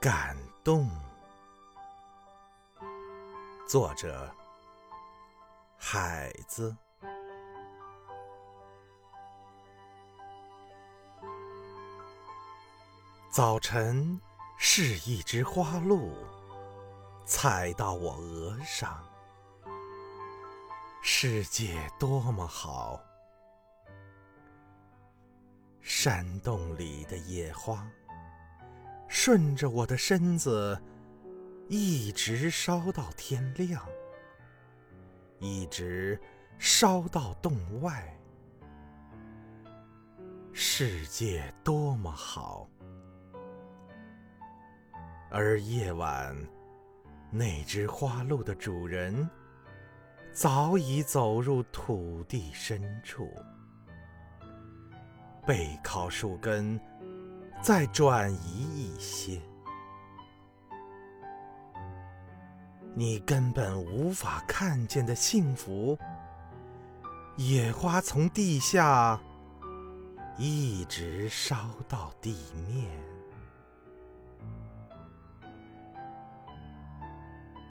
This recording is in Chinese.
感动。作者：海子。早晨是一只花露，踩到我额上。世界多么好！山洞里的野花，顺着我的身子，一直烧到天亮，一直烧到洞外。世界多么好！而夜晚，那只花鹿的主人，早已走入土地深处，背靠树根，在转移些。你根本无法看见的幸福，野花从地下一直烧到地面。